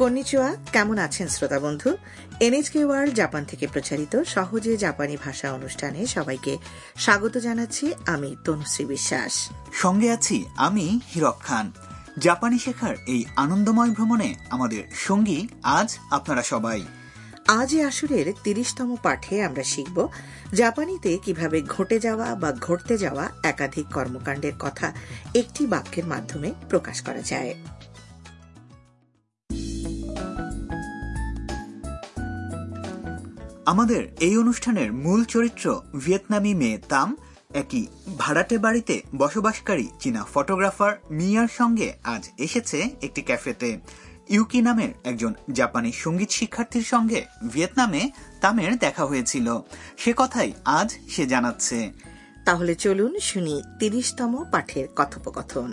কন্নিচুয়া কেমন আছেন শ্রোতা বন্ধু এনএচকে ওয়ার্ল্ড জাপান থেকে প্রচারিত সহজে জাপানি ভাষা অনুষ্ঠানে সবাইকে স্বাগত জানাচ্ছি আমি তনুশ্রী বিশ্বাস। সঙ্গে আছি আমি হিরক খান। জাপানি শেখার এই আনন্দময় ভ্রমণে আমাদের সঙ্গী আজ আপনারা সবাই। আজ এই আসরের তিরিশতম পাঠে আমরা শিখব জাপানিতে কীভাবে ঘটে যাওয়া বা ঘটতে যাওয়া একাধিক কর্মকাণ্ডের কথা একটি বাক্যের মাধ্যমে প্রকাশ করা যায়। আমাদের এই অনুষ্ঠানের মূল চরিত্র ভিয়েতনামি মেয়ে তাম একই ভাড়াটে বাড়িতে বসবাসকারী চীনা ফটোগ্রাফার মিয়ার সঙ্গে আজ এসেছে একটি ক্যাফেতে ইউকি নামের একজন জাপানি সঙ্গীত শিক্ষার্থীর সঙ্গে ভিয়েতনামে তামের দেখা হয়েছিল সে কথাই আজ সে জানাচ্ছে তাহলে চলুন শুনি তিরিশতম পাঠের কথোপকথন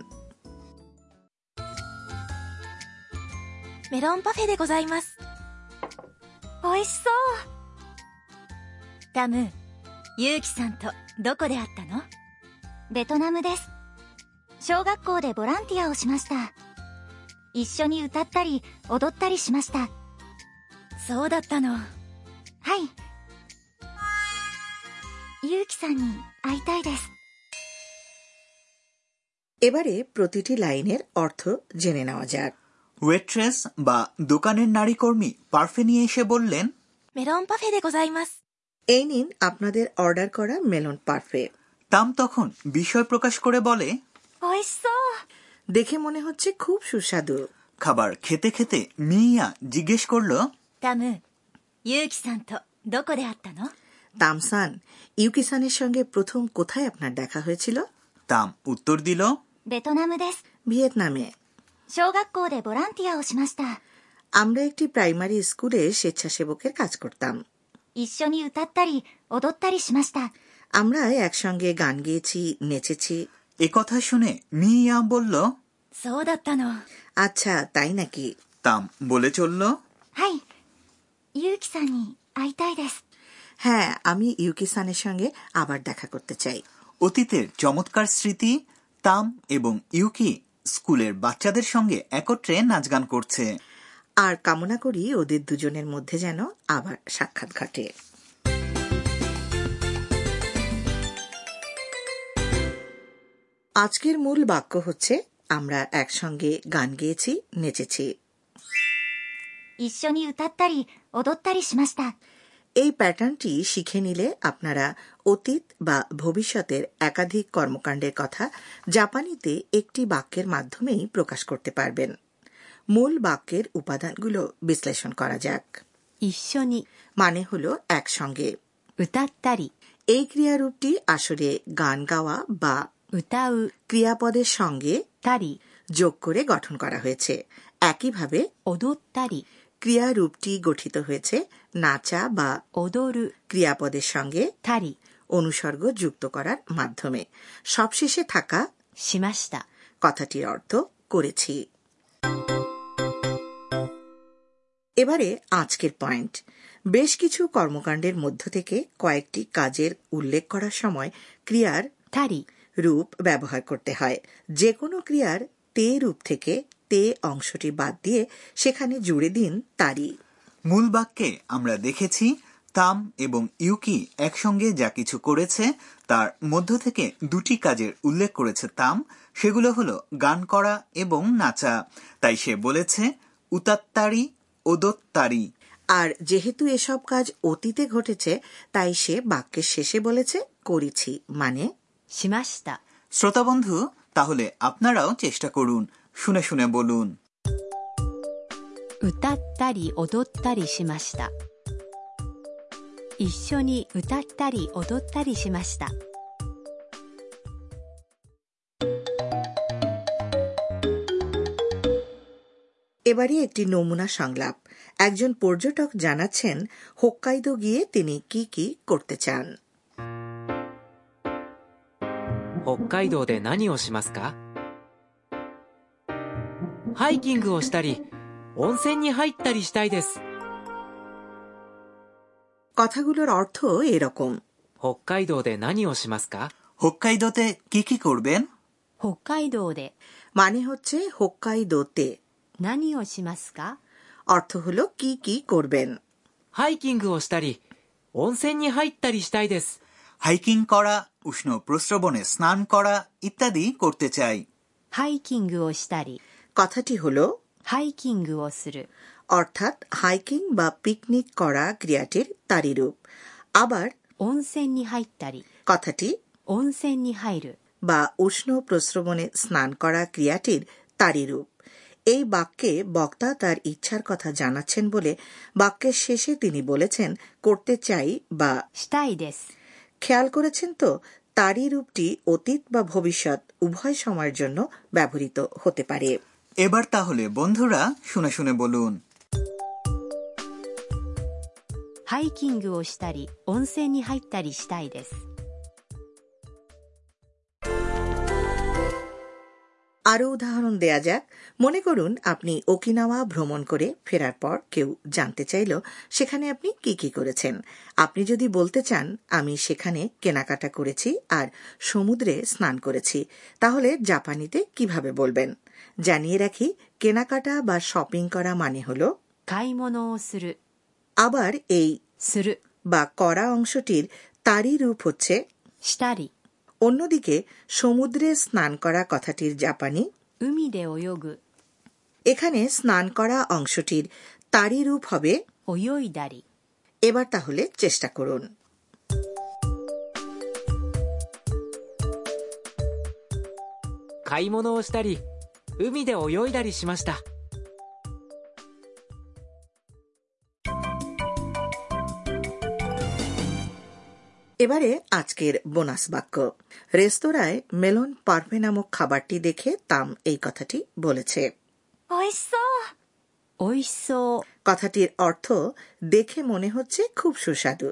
メロンパフェでございます。美味しそう。 タム、ユウキさんとどこで会ったのベトナムです。小学校でボランティアをしました。一緒に歌ったり踊ったりしました。はそうだったの。い。ゆうきさんに会いたいです。 এবারে প্রতিটি লাইনের অর্থ জেনে নেওয়া যাক ওয়েট্রেস বা দোকানের নারী কর্মী পারফে নিয়ে এসে বললেন メロンパフェでございます。 এই নিন আপনাদের অর্ডার করা মেলন পারফে। তাম তখন বিষয় প্রকাশ করে বলে দেখে মনে হচ্ছে খুব সুস্বাদু। খাবার খেতে খেতে মিয়া জিজ্ঞেস করল তামু ইউকি সান তো দোকো দে আত্তানো তামসান ইউকি সানের সঙ্গে প্রথম কোথায় আপনার দেখা হয়েছিল? তাম উত্তর দিল বেতনামে দেস ভিয়েতনামে। শোগাক্কো দে ভলান্টিয়া ও আমরা একটি প্রাইমারি স্কুলে স্বেচ্ছাসেবকের কাজ করতাম। 一緒に歌ったり踊ったりしました。 আমরা একসঙ্গে গান গেয়েছি নেচেছি এ কথা শুনে মিয়া বলল そうだったの。 আচ্ছা তাই নাকি তাম বলে চলল はい。ゆうきさんに会いたいです。 হ্যাঁ আমি ইউকিসানের সঙ্গে আবার দেখা করতে চাই অতীতের চমৎকার স্মৃতি তাম এবং ইউকি স্কুলের বাচ্চাদের সঙ্গে একত্রে নাচ গান করছে আর কামনা করি ওদের দুজনের মধ্যে যেন আবার সাক্ষাৎ ঘটে। আজকের মূল বাক্য হচ্ছে আমরা একসঙ্গে গান গেয়েছি নেচেছি। এই প্যাটার্নটি শিখে নিলে আপনারা অতীত বা ভবিষ্যতের একাধিক কর্মকাণ্ডের কথা জাপানিতে একটি বাক্যের মাধ্যমেই প্রকাশ করতে পারবেন। মূল বাক্যের উপাদানগুলো বিশ্লেষণ করা যাক। ঈশ্বনী। মানে হল একসঙ্গে। এই ক্রিয়ারূপটি আসলে গান গাওয়া বা উতাউ। ক্রিয়াপদের সঙ্গে তারি। যোগ করে গঠন করা হয়েছে। একইভাবে অদোত্তারি। ক্রিয়ারূপটি গঠিত হয়েছে নাচা বা ওদরু ক্রিয়াপদের সঙ্গে তারি। অনুসর্গ যুক্ত করার মাধ্যমে। সবশেষে থাকা সীমাস্তা। কথাটির অর্থ করেছি। এবারে আজকের পয়েন্ট। বেশ কিছু কর্মকাণ্ডের মধ্য থেকে কয়েকটি কাজের উল্লেখ করার সময় ক্রিয়ার たり、রূপ ব্যবহার করতে হয়। যে কোনো ক্রিয়ার তে রূপ থেকে তে অংশটি বাদ দিয়ে সেখানে জুড়ে দিন তারি মূল বাক্যে আমরা দেখেছি তাম এবং ইউকি একসঙ্গে যা কিছু করেছে তার মধ্য থেকে দুটি কাজের উল্লেখ করেছে তাম সেগুলো হলো গান করা এবং নাচা। তাই সে বলেছে উতাত্তারি ওদত্তারি আর যেহেতু এসব কাজ অতীতে ঘটেছে তাই সে বাক্যের শেষে বলেছে করেছি মানে しました。 শ্রোতা বন্ধু তাহলে আপনারাও চেষ্টা করুন শুনে শুনে বলুন 歌ったり踊ったりしました。一緒に歌ったり踊ったりしました。 এবারে একটি নমুনা সংলাপ একজন পর্যটক জানাচ্ছেন হোক্কাইদো গিয়ে তিনি কি কি করতে চান 北海道で何をしますかハイキングをしたり温泉に入ったりしたいです কথাগুলোর অর্থ এরকম 北海道で何をしますか হোক্কাইদোতে কি কি করবেন 北海道で মানে হচ্ছে হোক্কাইদোতে 何をしますか অর্থ হলো কি কি করবেন ハイキングをしたり温泉に入ったりしたいです হাইকিং করা উষ্ণ প্রস্রবণে স্নান করা ইত্যাদি করতে চাই ハイキングをしたり কথাটি হলো ハイキングをする অর্থাৎ হাইকিং বা পিকনিক করা ক্রিয়াটির তারই রূপ আবার 温泉に入ったり কথাটি 温泉に入る বা উষ্ণ প্রস্রবণে স্নান করা ক্রিয়াটির তারই রূপ এই বাক্যে বক্তা তার ইচ্ছার কথা জানাচ্ছেন বলে বাক্যের শেষে তিনি বলেছেন করতে চাই বা したいです খেয়াল করেছেন তো তারই রূপটি অতীত বা ভবিষ্যৎ উভয় সময়ের জন্য ব্যবহৃত হতে পারে এবার তাহলে বন্ধুরা শুনে শুনে বলুন ハイキングをしたり温泉に入ったりしたいです আরও উদাহরণ দেয়া যাক মনে করুন আপনি ওকিনাওয়া ভ্রমণ করে ফেরার পর কেউ জানতে চাইল সেখানে আপনি কি কি করেছেন আপনি যদি বলতে চান আমি সেখানে কেনাকাটা করেছি আর সমুদ্রে স্নান করেছি তাহলে জাপানিতে কিভাবে বলবেন জানিয়ে রাখি কেনাকাটা বা শপিং করা মানে হল 買い物をする আবার এই する বা করা অংশটির তারই রূপ হচ্ছে したり অন্যদিকে সমুদ্রে স্নান করা কথাটির জাপানি এখানে স্নান করা অংশটির তারি রূপ হবে এবার তাহলে চেষ্টা করুন। কাইমোনো ও শিমাস্তা। এবারে আজকের বোনাস বাক্য। রেস্তোরাঁয় মেলন পারফে নামক খাবারটি দেখে তাম এই কথাটি বলেছে। কথাটির অর্থ দেখে মনে হচ্ছে খুব সুস্বাদু।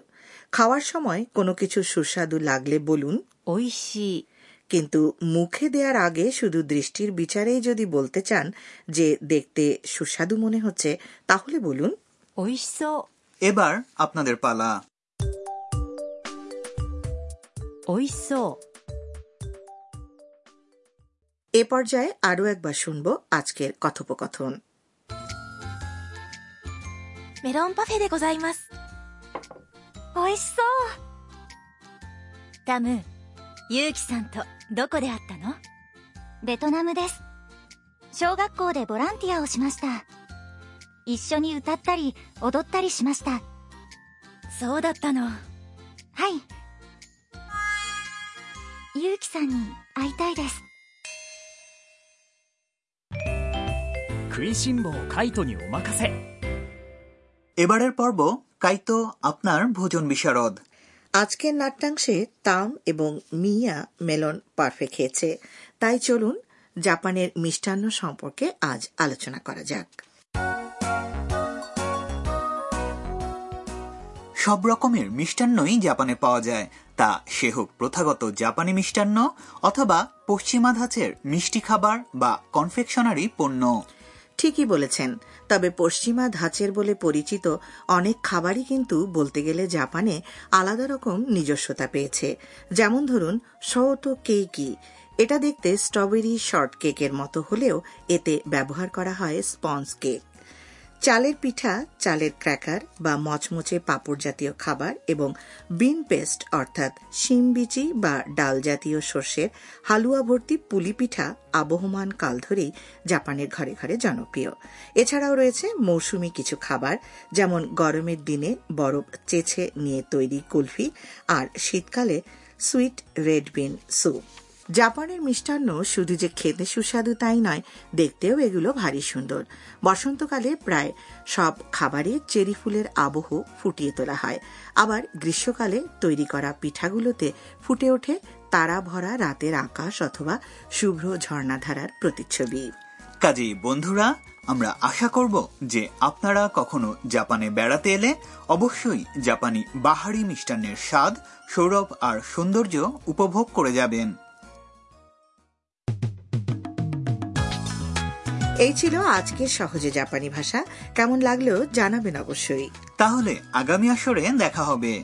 খাওয়ার সময় কোনো কিছু সুস্বাদু লাগলে বলুন। ঐশি। কিন্তু মুখে দেওয়ার আগে শুধু দৃষ্টির বিচারেই যদি বলতে চান যে দেখতে সুস্বাদু মনে হচ্ছে তাহলে বলুন। ঐশ। এবার আপনাদের পালা। 美味しそう এ পর্যায়ে আরও একবার শুনব আজকের কথোপকথন メロンパフェでございます美味しそうラムユウキさんとどこで会ったのベトナムです小学校でボランティアをしました一緒に歌ったり踊ったりしましたはそうだったのい ゆうきさんに会いたいです食いしん坊カイトにお任せ এবারের পর্ব কাইতো আপনার ভোজন বিশারদ আজকের নাট্যাংশে তাম এবং মিয়া মেলন পারফে খেয়েছে তাই চলুন জাপানের মিষ্টান্ন সম্পর্কে আজ আলোচনা করা যাক সব রকমের মিষ্টান্নই জাপানে পাওয়া যায়। তা সে হোক প্রথাগত জাপানি মিষ্টান্ন অথবা পশ্চিমা ধাঁচের মিষ্টি খাবার বা কনফেকশনারি পণ্য। ঠিকই বলেছেন। তবে পশ্চিমা ধাঁচের বলে পরিচিত অনেক খাবারই কিন্তু বলতে গেলে জাপানে আলাদা রকম নিজস্বতা পেয়েছে। যেমন ধরুন সৌতো কেকি এটা দেখতে স্ট্রবেরি শর্ট কেকের মতো হলেও এতে ব্যবহার করা হয় স্পঞ্জ কেক। চালের পিঠা, চালের ক্র্যাকার বা মচমচে পাঁপড় জাতীয় খাবার এবং বিন পেস্ট অর্থাৎ শিম বিচি বা ডাল জাতীয় শস্যের হালুয়া ভর্তি পুলি পিঠা আবহমান কাল ধরেই জাপানের ঘরে ঘরে জনপ্রিয়। এছাড়াও রয়েছে মৌসুমি কিছু খাবার, যেমন গরমের দিনে বরফ চেছে নিয়ে তৈরি কুলফি আর শীতকালে সুইট রেড বিন স্যুপ জাপানের মিষ্টান্ন শুধু যে খেতে সুস্বাদু তাই নয়, দেখতেও এগুলো ভারী সুন্দর। বসন্তকালে প্রায় সব খাবারে চেরি ফুলের আবহ ফুটিয়ে তোলা হয়। আবার গ্রীষ্মকালে তৈরি করা পিঠাগুলোতে ফুটে ওঠে তারা ভরা রাতের আকাশ অথবা শুভ্র ঝর্ণাধারার প্রতিচ্ছবি। কাজেই বন্ধুরা, আমরা আশা করব যে আপনারা কখনো জাপানে বেড়াতে এলে অবশ্যই জাপানি বাহারি মিষ্টান্নের স্বাদ, সৌরভ আর সৌন্দর্য উপভোগ করে যাবেন। এই ছিল আজকের সহজে জাপানি ভাষা। কেমন লাগল জানাবেন অবশ্যই। তাহলে আগামী আসরে দেখা হবে।